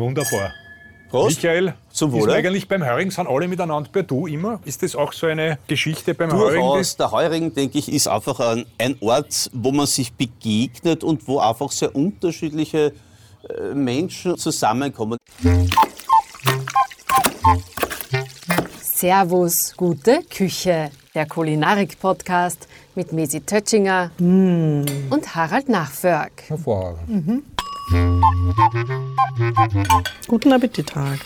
Wunderbar. Prost. Michael, Zum ist Wohle. eigentlich beim Heuring, sind alle miteinander per Du immer? Ist das auch so eine Geschichte beim Heuring? Durchaus. Der Heuring, denke ich, ist einfach ein, ein Ort, wo man sich begegnet und wo einfach sehr unterschiedliche äh, Menschen zusammenkommen. Servus, gute Küche. Der Kulinarik-Podcast mit Mesi Tötschinger und Harald Nachförg. Hervorragend. Guten Appetit, Harald.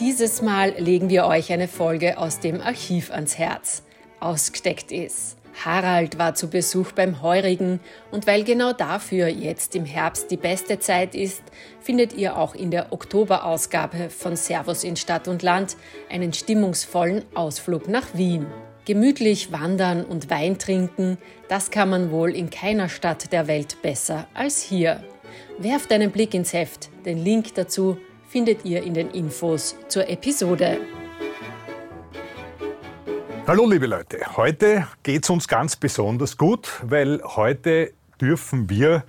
Dieses Mal legen wir euch eine Folge aus dem Archiv ans Herz. Ausgesteckt ist. Harald war zu Besuch beim Heurigen und weil genau dafür jetzt im Herbst die beste Zeit ist, findet ihr auch in der Oktoberausgabe von Servus in Stadt und Land einen stimmungsvollen Ausflug nach Wien. Gemütlich wandern und Wein trinken, das kann man wohl in keiner Stadt der Welt besser als hier. Werft einen Blick ins Heft, den Link dazu findet ihr in den Infos zur Episode. Hallo liebe Leute, heute geht es uns ganz besonders gut, weil heute dürfen wir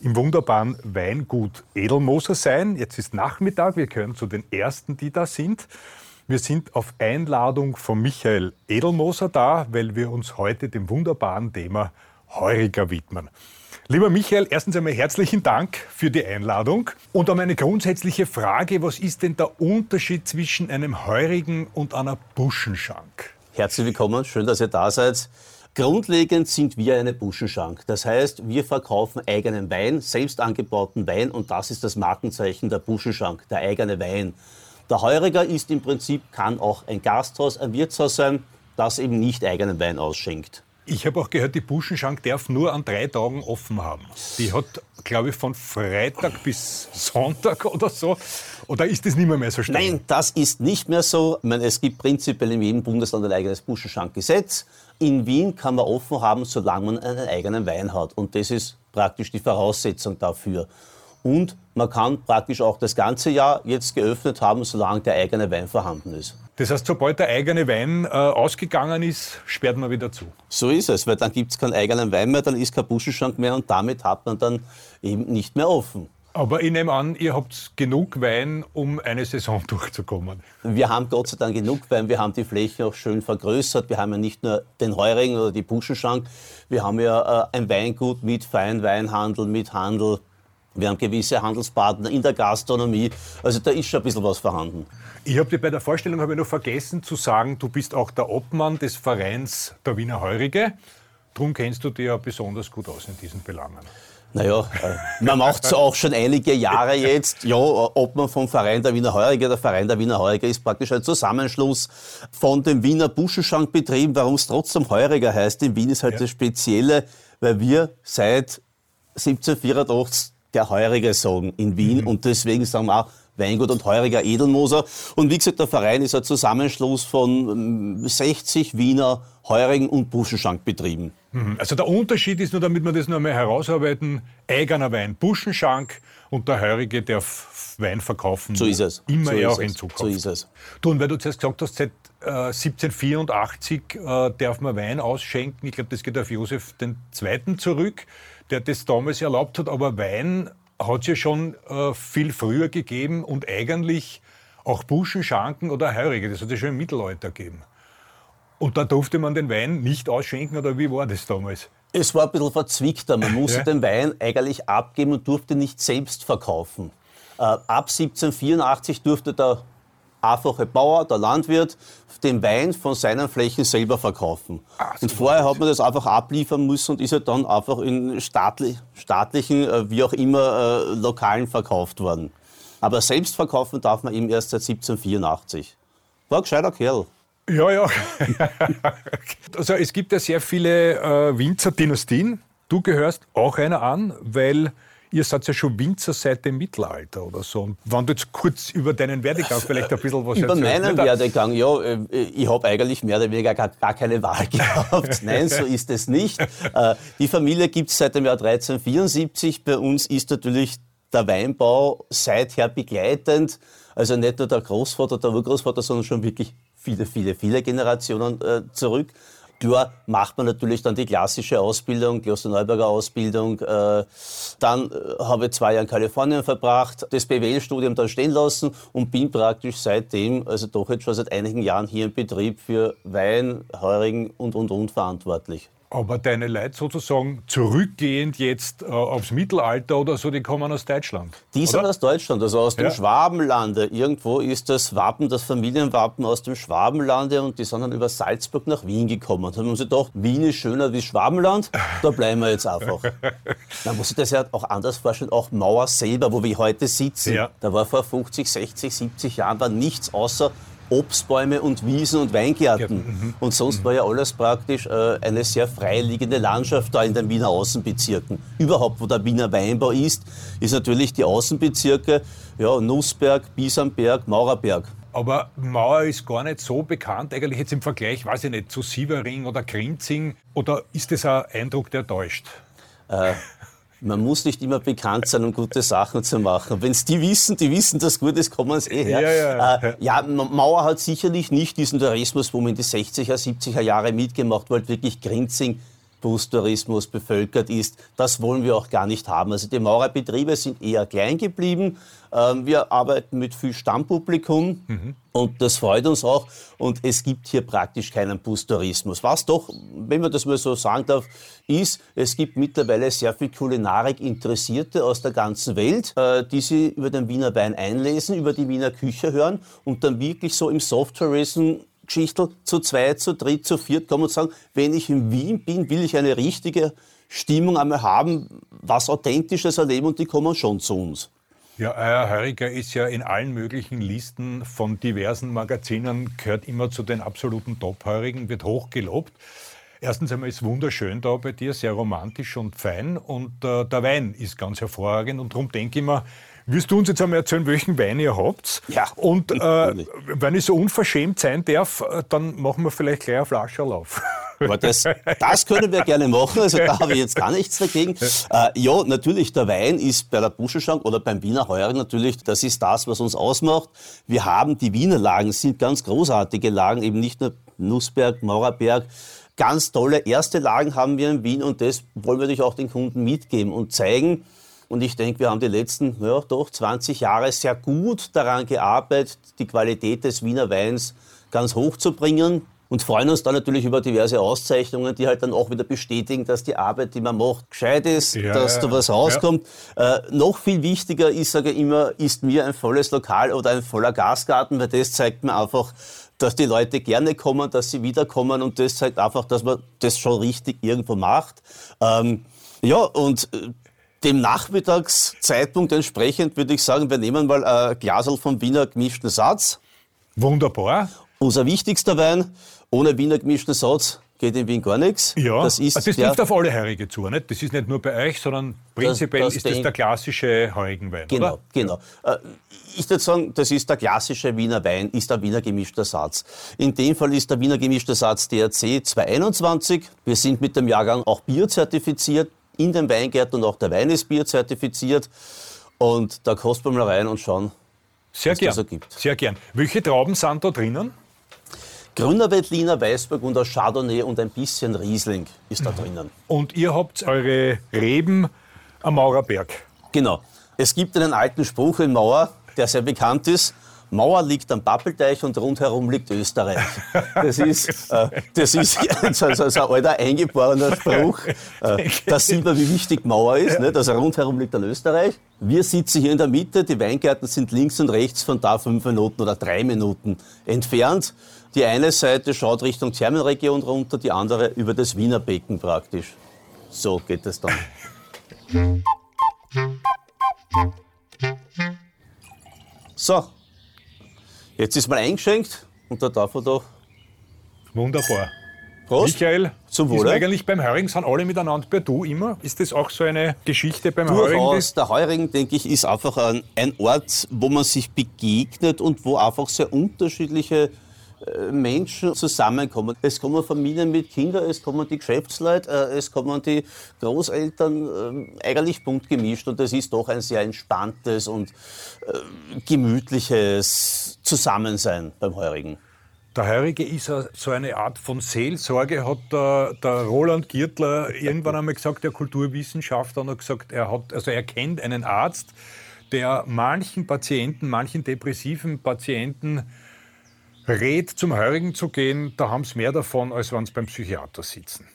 im wunderbaren Weingut Edelmoser sein. Jetzt ist Nachmittag, wir gehören zu den Ersten, die da sind. Wir sind auf Einladung von Michael Edelmoser da, weil wir uns heute dem wunderbaren Thema Heuriger widmen. Lieber Michael, erstens einmal herzlichen Dank für die Einladung. Und um eine grundsätzliche Frage, was ist denn der Unterschied zwischen einem Heurigen und einer Buschenschank? Herzlich willkommen, schön, dass ihr da seid. Grundlegend sind wir eine Buschenschank. Das heißt, wir verkaufen eigenen Wein, selbst angebauten Wein und das ist das Markenzeichen der Buschenschank, der eigene Wein. Der Heuriger ist im Prinzip, kann auch ein Gasthaus, ein Wirtshaus sein, das eben nicht eigenen Wein ausschenkt. Ich habe auch gehört, die Buschenschank darf nur an drei Tagen offen haben. Die hat, glaube ich, von Freitag bis Sonntag oder so. Oder ist das nicht mehr, mehr so streng? Nein, das ist nicht mehr so. Meine, es gibt prinzipiell in jedem Bundesland ein eigenes Buschenschankgesetz. In Wien kann man offen haben, solange man einen eigenen Wein hat. Und das ist praktisch die Voraussetzung dafür. Und man kann praktisch auch das ganze Jahr jetzt geöffnet haben, solange der eigene Wein vorhanden ist. Das heißt, sobald der eigene Wein äh, ausgegangen ist, sperrt man wieder zu. So ist es, weil dann gibt es keinen eigenen Wein mehr, dann ist kein Buschenschank mehr und damit hat man dann eben nicht mehr offen. Aber ich nehme an, ihr habt genug Wein, um eine Saison durchzukommen. Wir haben Gott sei Dank genug Wein, wir haben die Fläche auch schön vergrößert. Wir haben ja nicht nur den Heurigen oder die Buschenschank, wir haben ja äh, ein Weingut mit Feinweinhandel, mit Handel. Wir haben gewisse Handelspartner in der Gastronomie. Also da ist schon ein bisschen was vorhanden. Ich habe dir bei der Vorstellung habe ich noch vergessen zu sagen, du bist auch der Obmann des Vereins der Wiener Heurige. Darum kennst du dich ja besonders gut aus in diesen Belangen. Naja, äh, man macht es auch schon einige Jahre jetzt. Ja, ob man vom Verein der Wiener Heurige, der Verein der Wiener Heurige ist praktisch ein Zusammenschluss von dem Wiener Buschenschankbetrieb. Warum es trotzdem Heuriger heißt in Wien ist halt Ja. das Spezielle, weil wir seit 1784 der Heurige sagen in Wien und deswegen sagen wir auch Weingut und Heuriger Edelmoser. Und wie gesagt, der Verein ist ein Zusammenschluss von ähm, 60 Wiener Heurigen und Buschenschankbetrieben. Also der Unterschied ist nur, damit wir das noch einmal herausarbeiten, eigener Wein, Buschenschank und der Heurige darf Wein verkaufen. So ist es. Immer so ja ist auch in es. Zukunft. So ist es. Du, und weil du zuerst gesagt hast, seit äh, 1784 äh, darf man Wein ausschenken. Ich glaube, das geht auf Josef II. zurück, der das damals erlaubt hat. Aber Wein hat es ja schon äh, viel früher gegeben und eigentlich auch Buschenschanken oder Heurige. Das hat es ja schon im Mittelalter gegeben. Und da durfte man den Wein nicht ausschenken, oder wie war das damals? Es war ein bisschen verzwickter. Man musste Ja. den Wein eigentlich abgeben und durfte nicht selbst verkaufen. Äh, ab 1784 durfte der einfache Bauer, der Landwirt, den Wein von seinen Flächen selber verkaufen. und vorher hat man das einfach abliefern müssen und ist ja dann einfach in staatli staatlichen, äh, wie auch immer, äh, Lokalen verkauft worden. Aber selbst verkaufen darf man eben erst seit 1784. War ein gescheiter Kerl. Ja, ja. also es gibt ja sehr viele äh, Winzer-Dynastien. Du gehörst auch einer an, weil ihr seid ja schon Winzer seit dem Mittelalter oder so. Und wenn du jetzt kurz über deinen Werdegang vielleicht ein bisschen was Über erzählst. meinen? Werdegang, ja, äh, ich habe eigentlich mehr oder weniger gar, gar keine Wahl gehabt. Nein, so ist es nicht. Äh, Die Familie gibt es seit dem Jahr 1374. Bei uns ist natürlich der Weinbau seither begleitend. Also nicht nur der Großvater, der Urgroßvater, sondern schon wirklich viele, viele, viele Generationen äh, zurück. Klar macht man natürlich dann die klassische Ausbildung, die Neuberger Ausbildung. Äh, dann äh, habe ich zwei Jahre in Kalifornien verbracht, das BWL-Studium dann stehen lassen und bin praktisch seitdem, also doch jetzt schon seit einigen Jahren hier im Betrieb für Wein, Heurigen und, und, und verantwortlich. Aber deine Leute sozusagen zurückgehend jetzt äh, aufs Mittelalter oder so, die kommen aus Deutschland? Die sind aus Deutschland, also aus dem ja. Schwabenlande. Irgendwo ist das Wappen, das Familienwappen aus dem Schwabenlande und die sind dann über Salzburg nach Wien gekommen. Und haben sie gedacht, Wien ist schöner wie Schwabenland, da bleiben wir jetzt einfach. Man muss sich das ja auch anders vorstellen, auch Mauer selber, wo wir heute sitzen. Ja. Da war vor 50, 60, 70 Jahren war nichts außer Obstbäume und Wiesen und Weingärten. Mhm. Und sonst mhm. war ja alles praktisch äh, eine sehr freiliegende Landschaft da in den Wiener Außenbezirken. Überhaupt, wo der Wiener Weinbau ist, ist natürlich die Außenbezirke, ja, Nussberg, Biesamberg, Maurerberg. Aber Mauer ist gar nicht so bekannt, eigentlich jetzt im Vergleich, weiß ich nicht, zu Sievering oder Grinzing. Oder ist das ein Eindruck, der täuscht? Äh, man muss nicht immer bekannt sein, um gute Sachen zu machen. Wenn es die wissen, die wissen, dass gut ist, kommen sie eh her. Ja, ja, äh, ja, Mauer hat sicherlich nicht diesen Tourismus, wo man in die 60er, 70er Jahre mitgemacht wollte, wirklich Grinzing Bustourismus bevölkert ist. Das wollen wir auch gar nicht haben. Also die Maurerbetriebe sind eher klein geblieben. Ähm, wir arbeiten mit viel Stammpublikum mhm. und das freut uns auch. Und es gibt hier praktisch keinen Bustourismus. Was doch, wenn man das mal so sagen darf, ist, es gibt mittlerweile sehr viel Kulinarik-Interessierte aus der ganzen Welt, äh, die sich über den Wiener Wein einlesen, über die Wiener Küche hören und dann wirklich so im Soft-Tourism Geschichte zu zweit, zu dritt, zu viert kommen und sagen, wenn ich in Wien bin, will ich eine richtige Stimmung einmal haben, was Authentisches erleben und die kommen schon zu uns. Ja, euer Heuriger ist ja in allen möglichen Listen von diversen Magazinen, gehört immer zu den absoluten Top-Heurigen, wird hoch gelobt. Erstens einmal ist wunderschön da bei dir, sehr romantisch und fein und äh, der Wein ist ganz hervorragend und darum denke ich mir, Willst du uns jetzt einmal erzählen, welchen Wein ihr habt? Ja. Und äh, wenn ich so unverschämt sein darf, äh, dann machen wir vielleicht gleich eine Flasche auf. Aber das, das können wir gerne machen, also da habe ich jetzt gar nichts dagegen. Äh, ja, natürlich, der Wein ist bei der Buschenschank oder beim Wiener Heuer natürlich, das ist das, was uns ausmacht. Wir haben die Wiener Lagen, sind ganz großartige Lagen, eben nicht nur Nussberg, Maurerberg, ganz tolle erste Lagen haben wir in Wien und das wollen wir natürlich auch den Kunden mitgeben und zeigen, und ich denke, wir haben die letzten ja, doch 20 Jahre sehr gut daran gearbeitet, die Qualität des Wiener Weins ganz hoch zu bringen. Und freuen uns dann natürlich über diverse Auszeichnungen, die halt dann auch wieder bestätigen, dass die Arbeit, die man macht, gescheit ist, ja, dass da was rauskommt. Ja. Äh, noch viel wichtiger ist, sage ich immer, ist mir ein volles Lokal oder ein voller Gastgarten, weil das zeigt mir einfach, dass die Leute gerne kommen, dass sie wiederkommen und das zeigt einfach, dass man das schon richtig irgendwo macht. Ähm, ja, und äh, dem Nachmittagszeitpunkt entsprechend würde ich sagen, wir nehmen mal ein Glasel vom Wiener gemischten Satz. Wunderbar. Unser wichtigster Wein. Ohne Wiener gemischten Satz geht in Wien gar nichts. Ja, das, ist das trifft auf alle Heurige zu. Nicht? Das ist nicht nur bei euch, sondern prinzipiell das, das ist das der klassische Heurigenwein. Genau, oder? genau. Äh, ich würde sagen, das ist der klassische Wiener Wein, ist der Wiener gemischter Satz. In dem Fall ist der Wiener gemischte Satz DRC 221. Wir sind mit dem Jahrgang auch biozertifiziert in den Weingärten und auch der Wein ist bierzertifiziert. Und da kosten wir mal rein und schauen, Sehr was gern. das ergibt. Sehr gern. Welche Trauben sind da drinnen? Grüner Veltliner, Weißberg und aus Chardonnay und ein bisschen Riesling ist da mhm. drinnen. Und ihr habt eure Reben am Maurerberg. Genau. Es gibt einen alten Spruch in Mauer, der sehr bekannt ist. Mauer liegt am Pappelteich und rundherum liegt Österreich. Das ist, äh, das ist so, so, so, ein alter eingeborener Spruch. Äh, da sieht man, wie wichtig Mauer ist. Ne? Also rundherum liegt dann Österreich. Wir sitzen hier in der Mitte, die Weingärten sind links und rechts von da fünf Minuten oder drei Minuten entfernt. Die eine Seite schaut Richtung Thermenregion runter, die andere über das Wiener Becken praktisch. So geht es dann. So, Jetzt ist mal eingeschenkt und da darf er doch. Wunderbar. Prost. Michael, Zum Wohle. Ist eigentlich beim Heuring, sind alle miteinander bei du immer? Ist das auch so eine Geschichte beim Durchaus. Heuring? Der Heuring, denke ich, ist einfach ein, ein Ort, wo man sich begegnet und wo einfach sehr unterschiedliche Menschen zusammenkommen. Es kommen Familien mit Kindern, es kommen die Geschäftsleute, äh, es kommen die Großeltern, äh, eigentlich bunt gemischt. Und es ist doch ein sehr entspanntes und gemütliches Zusammensein beim Heurigen. Der Heurige ist so eine Art von Seelsorge, hat der, der Roland Giertler irgendwann einmal gesagt, der Kulturwissenschaftler, und hat gesagt, er, hat, also er kennt einen Arzt, der manchen Patienten, manchen depressiven Patienten rät, zum Heurigen zu gehen, da haben sie mehr davon, als wenn sie beim Psychiater sitzen.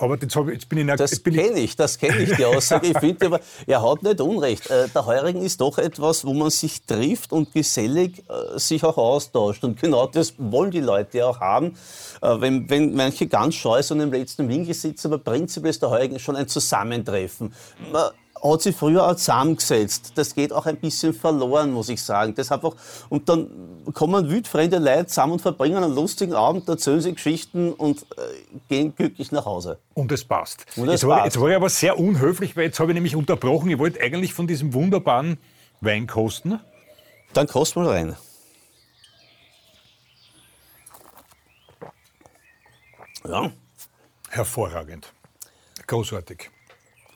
Aber jetzt, ich, jetzt bin ich... Das kenne ich, das kenne ich, die Aussage. Ich finde aber, er hat nicht Unrecht. Äh, der Heurigen ist doch etwas, wo man sich trifft und gesellig äh, sich auch austauscht. Und genau das wollen die Leute auch haben. Äh, wenn, wenn manche ganz scheu so im letzten Winkel sitzen, aber prinzipiell ist der Heurigen schon ein Zusammentreffen. Man, hat sich früher auch zusammengesetzt. Das geht auch ein bisschen verloren, muss ich sagen. Das einfach, und dann kommen wildfremde Leute zusammen und verbringen einen lustigen Abend, erzählen sie Geschichten und äh, gehen glücklich nach Hause. Und es passt. Und es jetzt, passt. War, jetzt war ich aber sehr unhöflich, weil jetzt habe ich nämlich unterbrochen. Ich wollte eigentlich von diesem wunderbaren Wein kosten. Dann kost mal rein. Ja. Hervorragend. Großartig.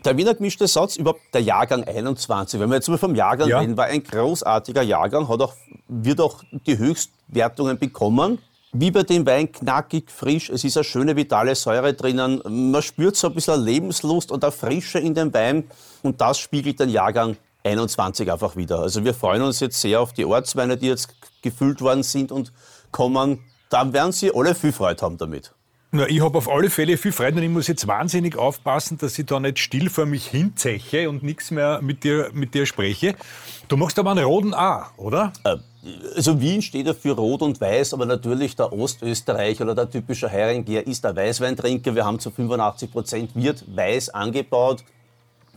Der Wiener gemischte Satz, überhaupt der Jahrgang 21, wenn wir jetzt mal vom Jahrgang ja. reden, war ein großartiger Jahrgang, hat auch, wird auch die Höchstwertungen bekommen. Wie bei dem Wein knackig, frisch, es ist eine schöne vitale Säure drinnen. Man spürt so ein bisschen Lebenslust und eine Frische in dem Wein und das spiegelt den Jahrgang 21 einfach wieder. Also wir freuen uns jetzt sehr auf die Ortsweine, die jetzt gefüllt worden sind und kommen. Da werden Sie alle viel Freude haben damit. Na, ich habe auf alle Fälle viel Freude und ich muss jetzt wahnsinnig aufpassen, dass ich da nicht still vor mich hinzeche und nichts mehr mit dir, mit dir spreche. Du machst aber einen roten A, oder? Äh, also Wien steht ja für Rot und Weiß, aber natürlich der Ostösterreich oder der typische Heiringer ist der Weißweintrinker. Wir haben zu 85 Prozent wird weiß angebaut.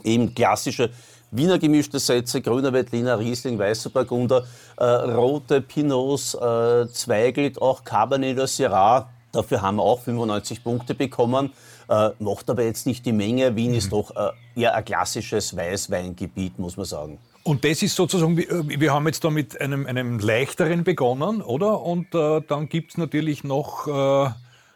Eben klassische Wiener gemischte Sätze, grüner Veltliner, Riesling, weißer Burgunder, äh, rote Pinots, äh, Zweigelt, auch Cabernet Syrah Dafür haben wir auch 95 Punkte bekommen, äh, macht aber jetzt nicht die Menge. Wien mhm. ist doch äh, eher ein klassisches Weißweingebiet, muss man sagen. Und das ist sozusagen, äh, wir haben jetzt da mit einem, einem leichteren begonnen, oder? Und äh, dann gibt es natürlich noch äh,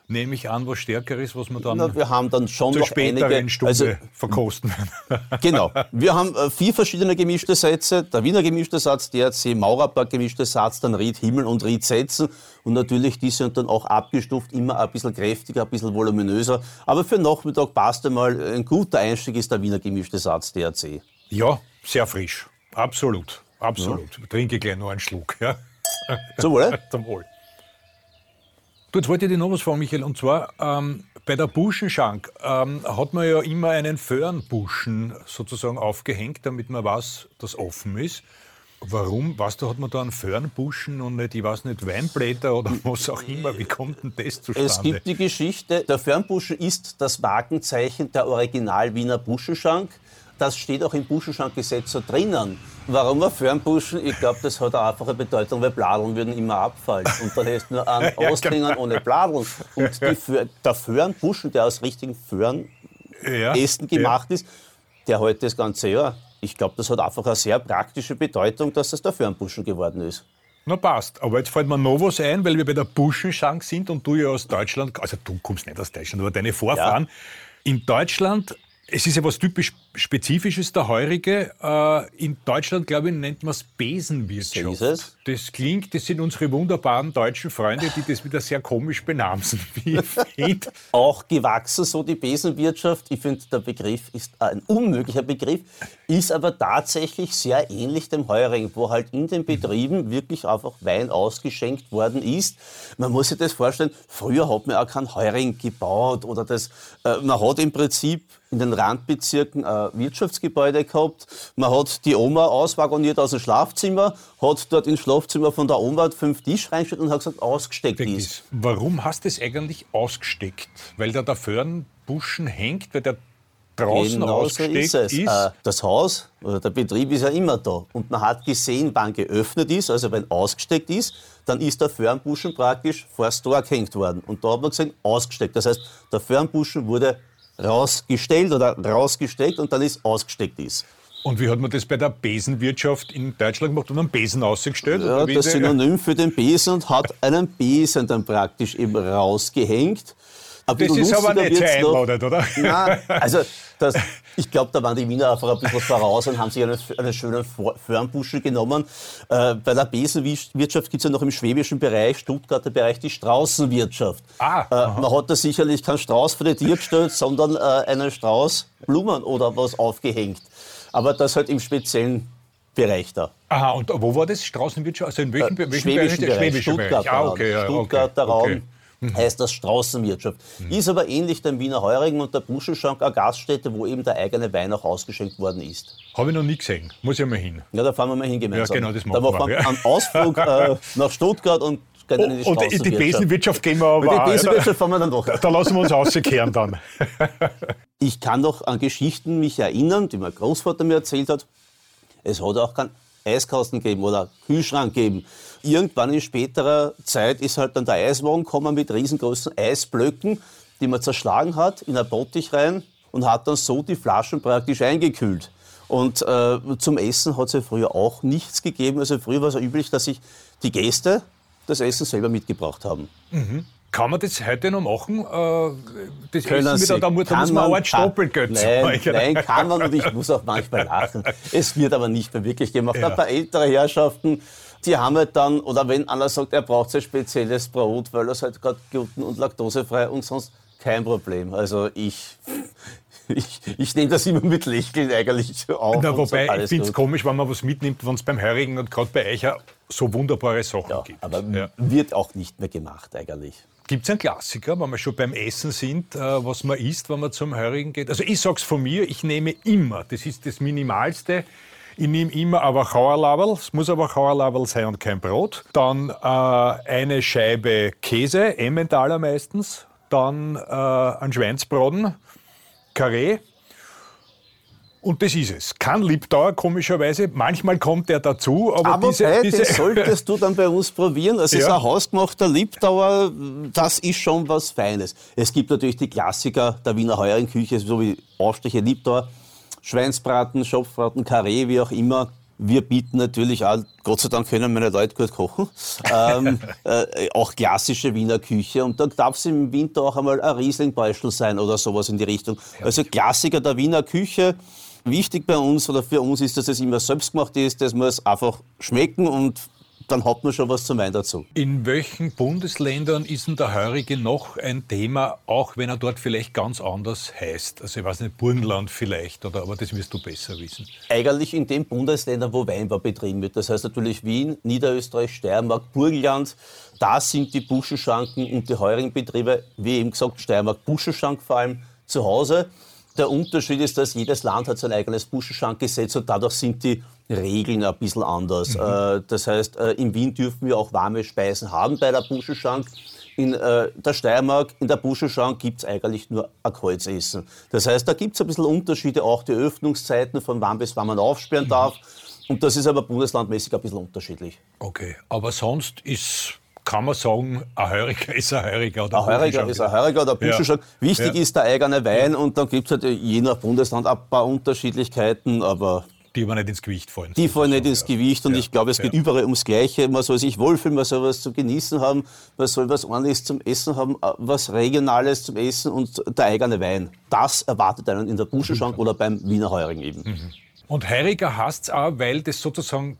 nehme ich an, was stärker ist, was man dann, Na, wir haben dann schon zur noch späteren einige, Stunde also, verkosten werden. genau. Wir haben äh, vier verschiedene gemischte Sätze. Der Wiener gemischte Satz, der C. Maurerberg gemischte Satz, dann Ried Himmel und Ried Sätzen. Und natürlich, die sind dann auch abgestuft, immer ein bisschen kräftiger, ein bisschen voluminöser. Aber für Nachmittag passt einmal, ein guter Einstieg ist der Wiener gemischte Satz, DRC. Ja, sehr frisch. Absolut. Absolut. Ja. Trinke gleich noch einen Schluck. Ja. Zum Wohl. Zum Wohl. Du, jetzt wollte ich dir noch was fragen, Michael. Und zwar ähm, bei der Buschenschank ähm, hat man ja immer einen Föhrenbuschen sozusagen aufgehängt, damit man weiß, dass offen ist. Warum, weißt du, hat man da einen Föhrenbuschen und nicht, ich weiß nicht, Weinblätter oder was auch immer? Wie kommt denn das zustande? Es gibt die Geschichte, der Föhrenbuschen ist das Markenzeichen der Original Wiener Buschenschank. Das steht auch im Buschenschrankgesetz so drinnen. Warum ein Fernbuschen? Ich glaube, das hat eine einfache Bedeutung, weil Bladeln würden immer abfallen. Und da hättest du nur ja, Ausklingen ohne Bladeln. Und die, der Föhrenbuschen, der aus richtigen Föhrenästen ja, gemacht ja. ist, der hält das ganze Jahr. Ich glaube, das hat einfach eine sehr praktische Bedeutung, dass das der Föhrenbuschen geworden ist. Na passt. Aber jetzt fällt mir noch was ein, weil wir bei der Buschenschank sind und du ja aus Deutschland, also du kommst nicht aus Deutschland, aber deine Vorfahren. In Deutschland es ist ja was typisch Spezifisches, der Heurige. Äh, in Deutschland, glaube ich, nennt man es Besenwirtschaft. So ist es. Das klingt, das sind unsere wunderbaren deutschen Freunde, die das wieder sehr komisch benamsen, wie ich finde. Auch gewachsen, so die Besenwirtschaft. Ich finde, der Begriff ist ein unmöglicher Begriff, ist aber tatsächlich sehr ähnlich dem Heurigen, wo halt in den Betrieben wirklich einfach Wein ausgeschenkt worden ist. Man muss sich das vorstellen, früher hat man auch keinen Heuring gebaut oder das, äh, man hat im Prinzip in den Randbezirken ein Wirtschaftsgebäude gehabt. Man hat die Oma auswagoniert aus dem Schlafzimmer, hat dort ins Schlafzimmer von der Oma fünf Tisch reingestellt und hat gesagt, ausgesteckt ist. ist. Warum hast du es eigentlich ausgesteckt? Weil da der Föhrenbuschen hängt, weil der draußen genau ausgesteckt so ist. Es. ist. Äh, das Haus oder der Betrieb ist ja immer da. Und man hat gesehen, wann geöffnet ist, also wenn ausgesteckt ist, dann ist der Föhrenbuschen praktisch vor das Tor gehängt worden. Und da hat man gesehen, ausgesteckt. Das heißt, der Föhrenbuschen wurde rausgestellt oder rausgesteckt und dann ist ausgesteckt ist. Und wie hat man das bei der Besenwirtschaft in Deutschland gemacht? Man einen Besen ausgestellt? Ja, das Synonym für den Besen und hat einen Besen dann praktisch eben rausgehängt. Das ist aber nicht sehr einladet, oder? Nein, also das, Ich glaube, da waren die Wiener einfach ein bisschen voraus und haben sich einen, einen schönen Förnbuschel genommen. Äh, bei der Besenwirtschaft gibt es ja noch im schwäbischen Bereich, Stuttgarter Bereich, die Straußenwirtschaft. Ah, äh, man hat da sicherlich keinen Strauß für die Tier gestellt, sondern äh, einen Strauß Blumen oder was aufgehängt. Aber das halt im speziellen Bereich da. Aha, und wo war das? Straußenwirtschaft? Also in welchem, äh, welchem Schwäbischen Bereich? Bereich? Stuttgart, ah, okay, ja, Stuttgarter okay, Raum. Okay. Mhm. heißt das Straußenwirtschaft. Mhm. Ist aber ähnlich dem Wiener Heurigen und der Buschelschank eine Gaststätte, wo eben der eigene Wein auch ausgeschenkt worden ist. Habe ich noch nie gesehen. Muss ich mal hin. Ja, da fahren wir mal hin gemeinsam. Ja, genau, das machen da wir. Da ja. einen Ausflug äh, nach Stuttgart und gehen in die Und in die Besenwirtschaft gehen wir aber In die Besenwirtschaft fahren wir dann doch. Da lassen wir uns rauskehren dann. ich kann doch an Geschichten mich erinnern, die mein Großvater mir erzählt hat. Es hat auch keinen Eiskasten gegeben oder Kühlschrank gegeben. Irgendwann in späterer Zeit ist halt dann der Eiswagen gekommen mit riesengroßen Eisblöcken, die man zerschlagen hat, in ein Bottich rein und hat dann so die Flaschen praktisch eingekühlt. Und äh, zum Essen hat es ja früher auch nichts gegeben. Also früher war es ja üblich, dass sich die Gäste das Essen selber mitgebracht haben. Mhm. Kann man das heute noch machen? Äh, das Können Sie, wieder, da, muss, da muss man, man Stoppelgeld nein, nein, kann man und ich muss auch manchmal lachen. Es wird aber nicht mehr wirklich gemacht. Ja. Ein paar ältere Herrschaften, die haben halt dann, oder wenn einer sagt, er braucht ein spezielles Brot, weil er es halt gerade gluten- und laktosefrei und sonst kein Problem. Also ich, ich, ich nehme das immer mit Lächeln eigentlich auf. Na, wobei, so, ich finde es komisch, wenn man was mitnimmt, wenn es beim Heurigen und gerade bei euch so wunderbare Sachen ja, gibt. Aber ja. wird auch nicht mehr gemacht eigentlich. Gibt es einen Klassiker, wenn wir schon beim Essen sind, äh, was man isst, wenn man zum Heurigen geht? Also ich sage es von mir, ich nehme immer, das ist das Minimalste, ich nehme immer aber Kauerlabel, es muss aber Kauerlabel sein und kein Brot. Dann äh, eine Scheibe Käse, Emmentaler meistens. Dann äh, ein Schweinsbraten, Karree und das ist es. Kein Liebdauer, komischerweise. Manchmal kommt er dazu, aber, aber diese, bei, diese das solltest du dann bei uns probieren. Es ja. ist ein hausgemachter Liebdauer, das ist schon was Feines. Es gibt natürlich die Klassiker der Wiener Heuerenküche, so wie Aufstriche Liebdauer, Schweinsbraten, Schopfbraten, Karree, wie auch immer. Wir bieten natürlich auch, Gott sei Dank können meine Leute gut kochen, ähm, äh, auch klassische Wiener Küche. Und da darf es im Winter auch einmal ein Rieslingbeustel sein oder sowas in die Richtung. Also Klassiker der Wiener Küche. Wichtig bei uns oder für uns ist, dass es immer selbstgemacht ist, das muss einfach schmecken und dann hat man schon was zum Wein dazu. In welchen Bundesländern ist denn der Heurige noch ein Thema, auch wenn er dort vielleicht ganz anders heißt? Also ich weiß nicht, Burgenland vielleicht, oder, aber das wirst du besser wissen. Eigentlich in den Bundesländern, wo Weinbau betrieben wird. Das heißt natürlich Wien, Niederösterreich, Steiermark, Burgenland. Da sind die Buschenschanken und die heurigen Betriebe, wie eben gesagt, Steiermark, Buschenschank vor allem zu Hause. Der Unterschied ist, dass jedes Land hat sein eigenes Buschenschankgesetz und dadurch sind die Regeln ein bisschen anders. Mhm. Äh, das heißt, äh, in Wien dürfen wir auch warme Speisen haben bei der Buschenschank. In äh, der Steiermark, in der Buschenschank gibt es eigentlich nur ein Kreuzessen. Das heißt, da gibt es ein bisschen Unterschiede, auch die Öffnungszeiten, von wann bis wann man aufsperren mhm. darf. Und das ist aber bundeslandmäßig ein bisschen unterschiedlich. Okay, aber sonst ist kann man sagen, ein Heuriger ist ein Heuriger. Oder ein Heuriger ist ein Heuriger oder Buschenschank. Ja. Wichtig ja. ist der eigene Wein und dann gibt es halt je nach Bundesland ein paar Unterschiedlichkeiten, aber die aber nicht ins Gewicht fallen. Die fallen nicht ins Gewicht und ja. ich glaube, es geht überall ums Gleiche. Man soll sich wohlfühlen, man soll was zu genießen haben, man soll was ordentliches zum Essen haben, äh, was Regionales zum Essen und der eigene Wein. Das erwartet einen in der Buschenschank oder beim Wiener Heurigen eben. Mhm. Und Heuriger heißt es auch, weil das sozusagen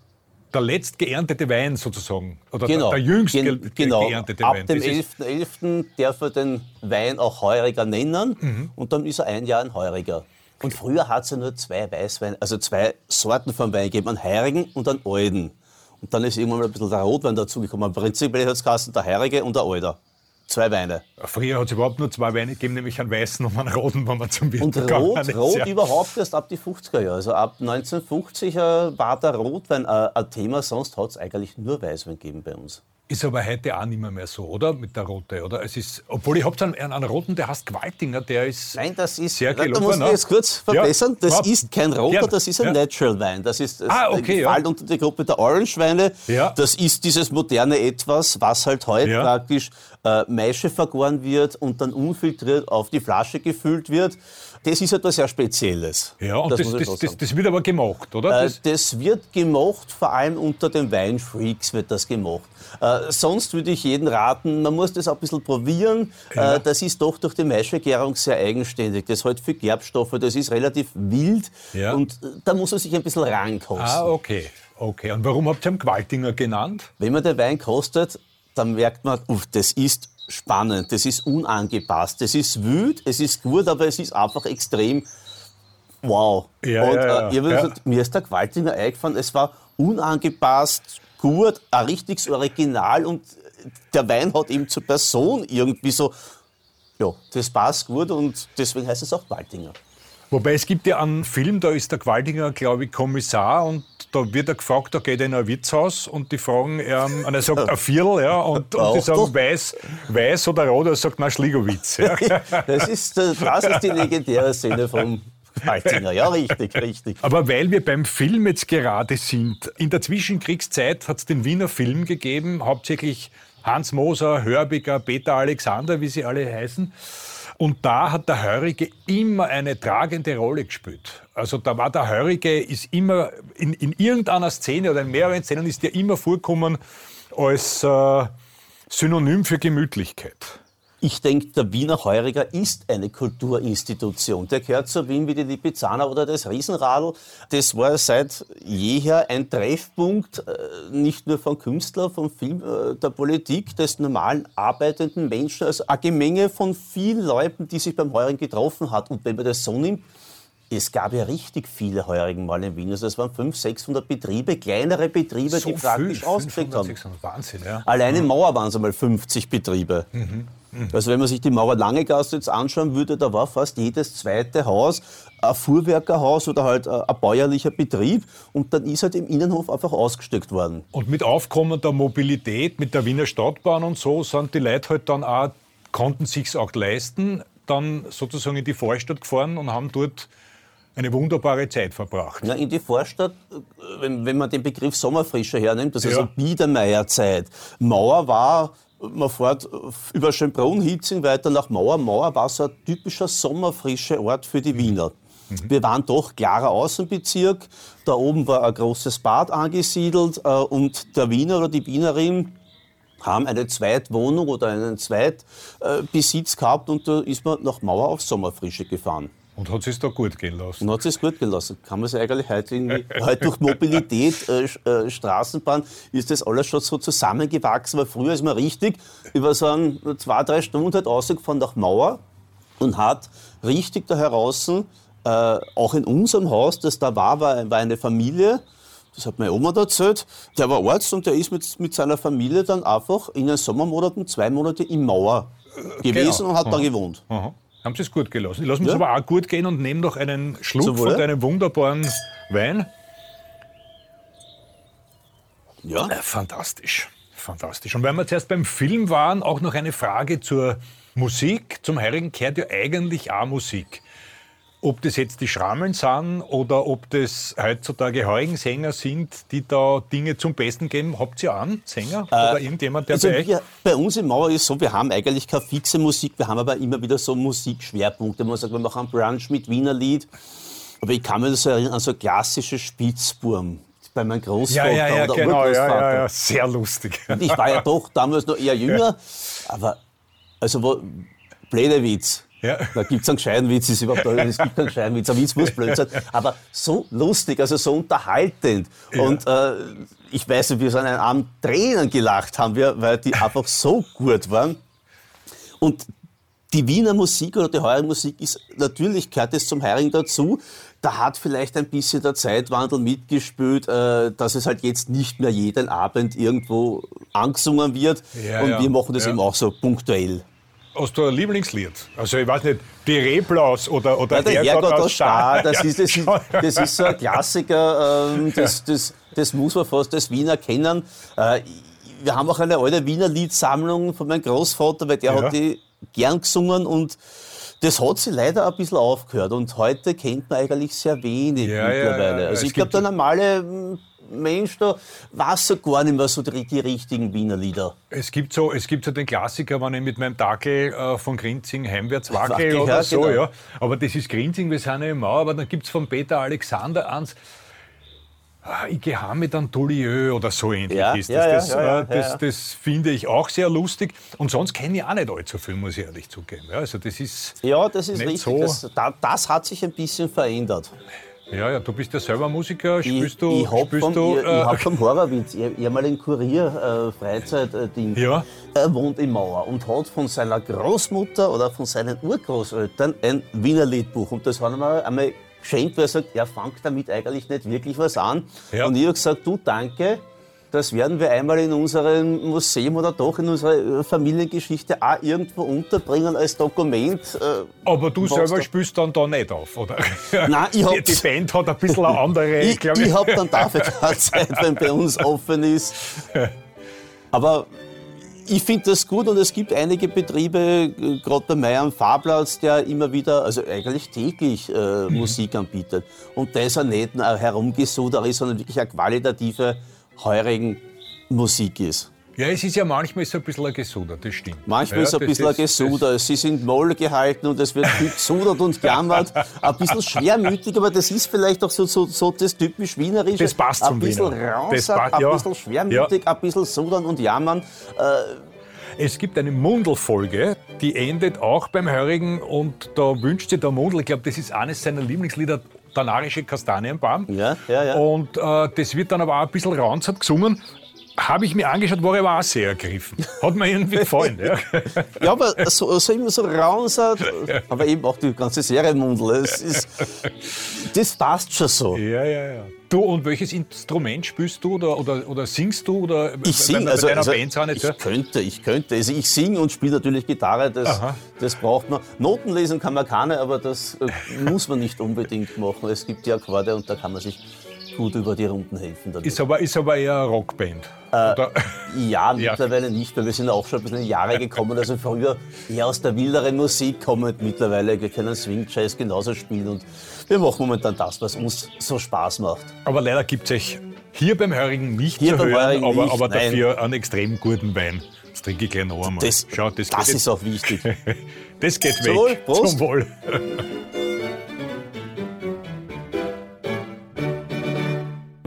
der letzt geerntete Wein sozusagen. Oder genau. der, der jüngst Gen ge genau. geerntete Ab Wein. Ab dem 11.11. .11. darf er den Wein auch Heuriger nennen mhm. und dann ist er ein Jahr ein Heuriger. Und früher hat es ja nur zwei Weißweine, also zwei Sorten von Wein gegeben, einen Heurigen und einen Alten. Und dann ist irgendwann mal ein bisschen der Rotwein dazugekommen. Prinzipiell hat es der Heurige und der Alter. Zwei Weine. Früher hat es überhaupt nur zwei Weine gegeben, nämlich einen weißen und einen roten, wenn man zum Wirt Und Rot, Rot überhaupt erst ab die 50er Jahre. Also ab 1950 äh, war der Rotwein äh, ein Thema, sonst hat es eigentlich nur Weißwein gegeben bei uns. Ist aber heute auch nicht mehr, mehr so, oder? Mit der Rote, oder? Es ist, obwohl ich habe einen, einen Roten, der heißt Gewaltinger, der ist Nein, das ist, sehr gelungen. Da muss ich jetzt kurz verbessern. Ja, das ist kein Roter, das ist ein ja. Natural Wein. Das ist das ah, okay, fällt ja. unter die Gruppe der Orange-Weine. Ja. Das ist dieses moderne Etwas, was halt heute praktisch äh, Maische vergoren wird und dann unfiltriert auf die Flasche gefüllt wird. Das ist etwas sehr Spezielles. Ja, und das, das, das, das wird aber gemacht, oder? Äh, Das, wird gemacht, vor allem unter den Weinfreaks wird das gemacht. Äh, sonst würde ich jeden raten, man muss das auch ein bisschen probieren. Ja. Äh, das ist doch durch die Maischegärung sehr eigenständig. Das hat viel Gerbstoffe, das ist relativ wild Ja. und äh, da muss man sich ein bisschen rankosten. ah, okay. Okay. Und warum habt ihr ihn Gewaltinger genannt? Wenn man den Wein kostet, dann merkt man, uff, das ist spannend, das ist unangepasst, das ist wild, es ist gut, aber es ist einfach extrem wow. Ja, und ja, ja. Äh, Ja. gesagt, mir ist der Gewaltinger eingefallen, es war unangepasst, gut, ein richtiges Original und der Wein hat eben zur Person irgendwie so, ja, das passt gut und deswegen heißt es auch Gewaltinger. Wobei es gibt ja einen Film, da ist der Gewaltinger, glaube ich, Kommissar und da wird er gefragt, da geht er in ein Wirtshaus und die fragen, ähm, und er sagt ein Viertel, ja, und, und die sagen weiß, weiß oder rot, er sagt, na, Schligowitz. Ja. Das ist, das ist die legendäre Szene vom Gewaltinger. Ja, richtig, richtig. Aber weil wir beim Film jetzt gerade sind, in der Zwischenkriegszeit hat es den Wiener Film gegeben, hauptsächlich Hans Moser, Hörbiger, Peter Alexander, wie sie alle heißen. Und da hat der Heurige immer eine tragende Rolle gespielt. Also da war der Heurige, ist immer in, in irgendeiner Szene oder in mehreren Szenen ist der immer vorkommen als äh, Synonym für Gemütlichkeit. Ich denke, der Wiener Heuriger ist eine Kulturinstitution. Der gehört zu Wien wie die Lipizzaner oder das Riesenradl. Das war seit jeher ein Treffpunkt, äh, nicht nur von Künstlern, von Film, äh, der Politik, des normalen arbeitenden Menschen, also eine Gemenge von vielen Leuten, die sich beim Heurigen getroffen hat. Und wenn man das so nimmt, es gab ja richtig viele Heurigen mal in Wien. Also es waren 500, 600 Betriebe, kleinere Betriebe, die praktisch ausgesteckt 500, haben. 600, Wahnsinn, ja. Allein in Mauer waren es einmal 50 Betriebe. Also wenn man sich die Mauer Lange Gasse jetzt anschauen würde, da war fast jedes zweite Haus ein Fuhrwerkerhaus oder halt äh, ein bäuerlicher Betrieb und dann ist halt im Innenhof einfach ausgesteckt worden. Und mit Aufkommen der Mobilität, mit der Wiener Stadtbahn und so, sind die Leute halt dann auch, konnten sich's auch leisten, dann sozusagen in die Vorstadt gefahren und haben dort eine wunderbare Zeit verbracht. Ja, in die Vorstadt, äh, wenn, wenn man den Begriff Sommerfrische hernimmt, das ist Ja. also Biedermeierzeit. Mauer war, man fährt äh, über Schönbrunn, Hitzing weiter nach Mauer. Mauer war so ein typischer sommerfrische Ort für die Wiener. Wir waren doch klarer Außenbezirk. Da oben war ein großes Bad angesiedelt äh, und der Wiener oder die Wienerin haben eine Zweitwohnung oder einen Zweitbesitz gehabt und da ist man nach Mauer auf Sommerfrische gefahren. Und hat es da gut gehen lassen. Und hat es gut gelassen. Kann man sich eigentlich heute irgendwie, heute durch Mobilität, äh, äh, Straßenbahn, ist das alles schon so zusammengewachsen, weil früher ist man richtig über so ein, zwei, drei Stunden halt rausgefahren nach Mauer und hat richtig da heraus, äh, auch in unserem Haus, das da war, war, war eine Familie, das hat meine Oma erzählt, der war Arzt und der ist mit, mit seiner Familie dann einfach in den Sommermonaten zwei Monate in Mauer gewesen genau. und hat da gewohnt. Aha. Haben sie es gut gelassen. Ich lasse mir Ja. aber auch gut gehen und nehme noch einen Schluck Zum von deinem wunderbaren Wein. Ja. Fantastisch. Fantastisch. Und weil wir zuerst beim Film waren, auch noch eine Frage zur Musik. Zum Heurigen gehört ja eigentlich auch Musik. Ob das jetzt die Schrammeln sind oder ob das heutzutage heurigen Sänger sind, die da Dinge zum Besten geben. Habt ihr einen Sänger oder irgendjemand, der Also bei wir, bei uns in Mauer ist so, wir haben eigentlich keine fixe Musik, wir haben aber immer wieder so Musikschwerpunkte. Man sagt, wir machen Brunch mit Wiener Lied. Aber ich kann mir das erinnern an so klassische Spitzburm bei meinem Großvater Ja, ja, ja, oder genau, ja, Urgroßvater. ja, ja, sehr lustig. Und ich war ja doch damals noch eher jünger, aber also wo, blöder Witz. Ja. Da gibt es einen gescheiten Witz, ist überhaupt es gibt keinen gescheiten Witz, ein Witz muss blöd sein, aber so lustig, also so unterhaltend. Und äh, ich weiß nicht, wir sind einen Abend Tränen gelacht haben wir, weil die einfach so gut waren. Und die Wiener Musik oder die Heurigen Musik ist, natürlich gehört es zum Heurigen dazu. Da hat vielleicht ein bisschen der Zeitwandel mitgespielt, äh, dass es halt jetzt nicht mehr jeden Abend irgendwo angesungen wird. Ja, und ja, wir machen das ja. eben auch so punktuell. Hast du ein Lieblingslied? Also ich weiß nicht, die Reblaus oder, oder Ja, der Herrgott aus Star, das, ist, das, ist, ja. das ist so ein Klassiker, ähm, das, das, das muss man fast als Wiener kennen. Äh, wir haben auch eine alte Wiener Liedsammlung von meinem Großvater, weil der Ja. hat die gern gesungen und das hat sie leider ein bisschen aufgehört und heute kennt man eigentlich sehr wenig Ja, mittlerweile. ja, also ich glaube, der normale Mensch, da weiß so gar nicht mehr so die, die richtigen Wiener Lieder. Es gibt so, es gibt so den Klassiker, wenn ich mit meinem Dackel äh, von Grinzing heimwärts wackel oder ja, so, genau. ja. Aber das ist Grinzing, wir sind ja im Mauer, aber dann gibt es von Peter Alexander eins, ah, ich gehe mit einem Toulieu oder so ähnlich Ja, ist das. ja, das, ja, äh, das, das finde ich auch sehr lustig. Und sonst kenne ich auch nicht allzu viel, muss ich ehrlich zugeben. Ja, also das ist, Ja, das ist Nicht richtig. so. Das, da, das hat sich ein bisschen verändert. Ja, ja, du bist ja selber Musiker, spielst du, ich spielst vom, du, ich, ich äh, hab vom Horrorwitz, ich, ich hab mal einen Kurier, äh, Freizeitding. Ja. Er wohnt in Mauer und hat von seiner Großmutter oder von seinen Urgroßeltern ein Wiener Liedbuch. Und das hat er mir einmal geschenkt, weil er sagt, er fängt damit eigentlich nicht wirklich was an. Ja. Und ich habe gesagt, du danke, das werden wir einmal in unserem Museum oder doch in unserer äh, Familiengeschichte auch irgendwo unterbringen als Dokument. äh, aber du selber da- spielst dann da nicht auf, oder? Nein, ich hab- die, Band hat ein bisschen eine andere, Ich, glaub ich habe dann dafür keine Zeit, wenn bei uns offen ist. Aber ich finde das gut und es gibt einige Betriebe, gerade bei mir am Fahrplatz, der immer wieder, also eigentlich täglich äh, Mhm. Musik anbietet. Und da ist er nicht nur herumgesuder ist, sondern wirklich eine qualitative, heurigen Musik ist. Ja, es ist ja manchmal so ein bisschen ein Gesuder, das stimmt. Manchmal ja, ist es ein bisschen ein Gesuder. Sie sind moll gehalten und es wird viel gesudert und gejammert. Ein bisschen schwermütig, aber das ist vielleicht auch so, so, so das typisch Wienerische. Das passt Ein zum bisschen Wiener. raus, ein ja. bisschen schwermütig, ein bisschen sudern und jammern. Es gibt eine Mundelfolge, die endet auch beim Hörigen und da wünscht sich der Mundel, ich glaube, das ist eines seiner Lieblingslieder, der narische Kastanienbaum. Ja, ja, ja. Und äh, das wird dann aber auch ein bisschen raunzert gesungen. Habe ich mir angeschaut, war aber auch sehr ergriffen. Hat mir irgendwie gefallen. Ja. Ja, aber so, so immer so rausert, aber eben auch die ganze Serie Mundel. Es ist, das passt schon so. ja, ja, ja. Du, und welches Instrument spielst du oder, oder, oder singst du? Oder, Ich singe, also, also Band auch nicht, ich ja? könnte, ich könnte. Also ich singe und spiele natürlich Gitarre, das, Aha. das braucht man. Noten lesen kann man keine, aber das äh, muss man nicht unbedingt machen. Es gibt ja Akkorde und da kann man sich gut über die Runden helfen. Damit. Ist aber, ist aber eher eine Rockband. Äh? Ja, Ja. mittlerweile nicht, weil wir sind auch schon ein bisschen in Jahre gekommen. Also früher eher aus der wilderen Musik kommend mittlerweile. Wir können Swing Jazz genauso spielen und wir machen momentan das, was uns so Spaß macht. Aber leider gibt es euch hier beim Hörigen nicht Hier zu hören, aber, nicht, aber nein. dafür einen extrem guten Wein. Das trinke ich gleich noch einmal. Das, Schau, das, das ist auch wichtig. das geht weg. Wohl. Zum Wohl.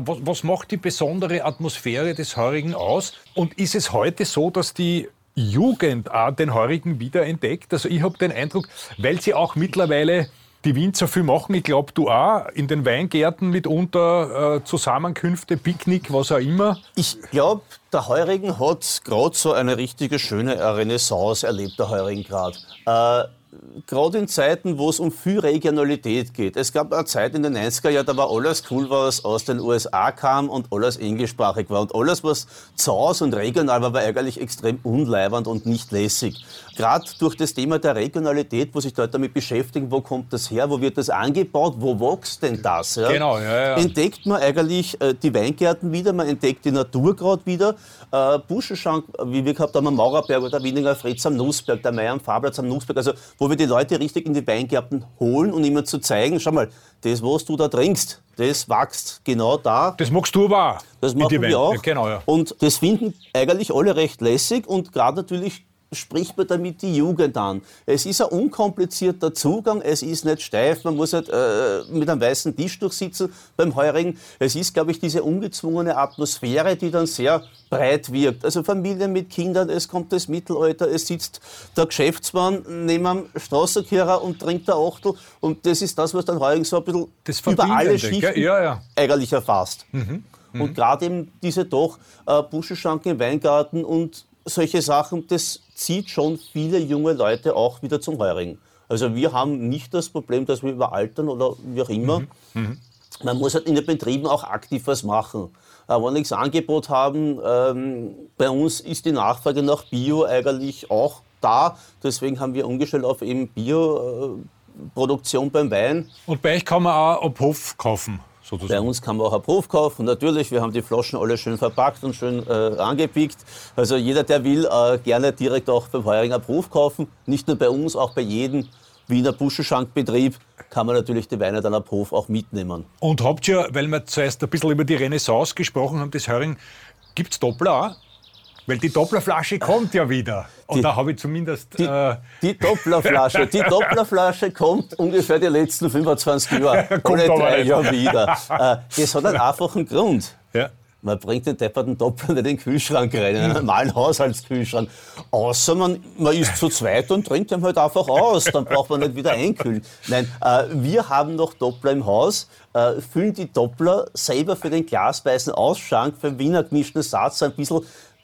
Was, was macht die besondere Atmosphäre des Heurigen aus? Und ist es heute so, dass die Jugend auch den Heurigen wiederentdeckt? Also ich habe den Eindruck, weil sie auch mittlerweile die Winzer viel machen, ich glaube du auch, in den Weingärten mitunter äh, Zusammenkünfte, Picknick, was auch immer. Ich glaube, der Heurigen hat gerade so eine richtige schöne Renaissance erlebt, der Heurigen gerade. Äh, gerade in Zeiten, wo es um viel Regionalität geht. Es gab eine Zeit in den 90er Jahren, da war alles cool, was aus den USA kam und alles englischsprachig war. Und alles, was zu Hause und regional war, war eigentlich extrem unleibernd und nicht lässig. Gerade durch das Thema der Regionalität, wo sich Leute damit beschäftigen, wo kommt das her, wo wird das angebaut, wo wächst denn das? Ja? Genau, ja, ja. entdeckt man eigentlich äh, die Weingärten wieder, man entdeckt die Natur gerade wieder. Äh, Buschenschank, wie wir gehabt haben am Maurerberg oder Wieninger Fritz am Nussberg, der Meier am Fahrplatz am Nussberg, also wo wir die Leute richtig in die Weingärten holen und ihnen zu zeigen, schau mal, das, was du da trinkst, das wächst genau da. Das magst du aber. Das machen wir auch. Ja, genau, ja. Und das finden eigentlich alle recht lässig und gerade natürlich spricht man damit die Jugend an. Es ist ein unkomplizierter Zugang, es ist nicht steif, man muss halt äh, mit einem weißen Tisch durchsitzen beim Heurigen. Es ist, glaube ich, diese ungezwungene Atmosphäre, die dann sehr breit wirkt. Also Familien mit Kindern, es kommt das Mittelalter, es sitzt der Geschäftsmann neben einem Straßenkehrer und trinkt der Achtel und das ist das, was dann Heurigen so ein bisschen Das über alle Schichten? Ja, ja. eigentlich erfasst. Und gerade eben diese doch äh, Buschenschanken im Weingarten und solche Sachen, das zieht schon viele junge Leute auch wieder zum Heurigen. Also wir haben nicht das Problem, dass wir überaltern oder wie auch immer. Man muss halt in den Betrieben auch aktiv was machen. Äh, wenn wir Angebot haben, ähm, bei uns ist die Nachfrage nach Bio eigentlich auch da. Deswegen haben wir umgestellt auf eben Bio-Produktion beim Wein. Und bei euch kann man auch ab Hof kaufen, Bei sozusagen. uns kann man auch einen Prof kaufen. Natürlich, wir haben die Flaschen alle schön verpackt und schön äh, angepickt. Also jeder, der will, äh, gerne direkt auch beim Heuringer Prof kaufen. Nicht nur bei uns, auch bei jedem Wiener Buschenschankbetrieb kann man natürlich die Weine dann ab Hof auch mitnehmen. Und habt ihr, weil wir zuerst ein bisschen über die Renaissance gesprochen haben, das Höring, gibt es Doppler auch? Weil die Dopplerflasche kommt ja wieder. Und Die- da habe ich zumindest. Die, äh, die Dopplerflasche, die Dopplerflasche kommt ungefähr die letzten 25 Jahre. Kommt alle drei. Jahre wieder. Äh, Das hat einen einfachen Grund. ja. Man bringt den depperten Doppler nicht in den Kühlschrank rein, in einen normalen Haushaltskühlschrank. Außer man, man ist zu zweit und trinkt ihn halt einfach aus. Dann braucht man nicht wieder einkühlen. Nein, äh, wir haben noch Doppler im Haus, äh, füllen die Doppler selber für den glasweißen Ausschank, für den Wiener gemischten Satz ein bisschen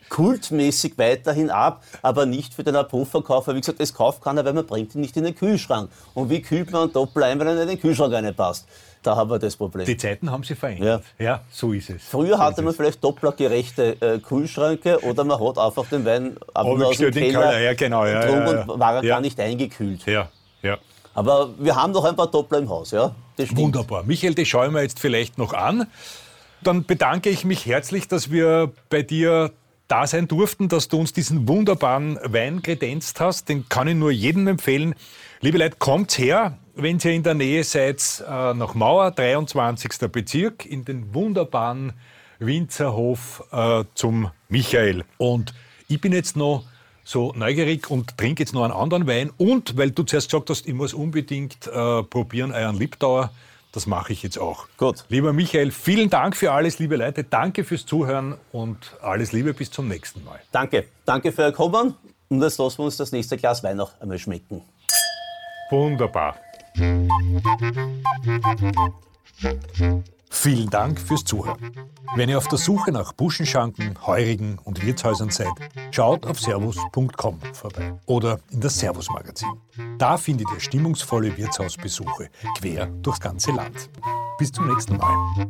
kultmäßig weiterhin ab, aber nicht für den Abhofverkauf. Weil, wie gesagt, das kauft keiner, weil man bringt ihn nicht in den Kühlschrank. Und wie kühlt man einen Doppler ein, wenn er in den Kühlschrank reinpasst? Da haben wir das Problem. Die Zeiten haben sich verändert. Ja, so ist es. Früher so hatte man es. vielleicht dopplergerechte äh, Kühlschränke oder man hat einfach den Wein ab und aus dem Keller Keller, ja, genau, ja, ja, ja. und war er Ja. gar nicht eingekühlt. Ja, ja. Aber wir haben noch ein paar Doppler im Haus, ja? Wunderbar. Michael, das schaue ich mir jetzt vielleicht noch an. Dann bedanke ich mich herzlich, dass wir bei dir da sein durften, dass du uns diesen wunderbaren Wein kredenzt hast. Den kann ich nur jedem empfehlen. Liebe Leute, kommt her, wenn ihr in der Nähe seid, äh, nach Mauer, 23. Bezirk, in den wunderbaren Winzerhof äh, zum Michael. Und ich bin jetzt noch so neugierig und trinke jetzt noch einen anderen Wein. Und weil du zuerst gesagt hast, ich muss unbedingt äh, probieren euren Liptauer, das mache ich jetzt auch. Gut. Lieber Michael, vielen Dank für alles, liebe Leute. Danke fürs Zuhören und alles Liebe bis zum nächsten Mal. Danke. Danke für Ihr Kommen. Und jetzt lassen wir uns das nächste Glas Wein noch einmal schmecken. Wunderbar. Vielen Dank fürs Zuhören. Wenn ihr auf der Suche nach Buschenschanken, Heurigen und Wirtshäusern seid, schaut auf servus.com vorbei oder in das Servus Magazin. Da findet ihr stimmungsvolle Wirtshausbesuche quer durchs ganze Land. Bis zum nächsten Mal.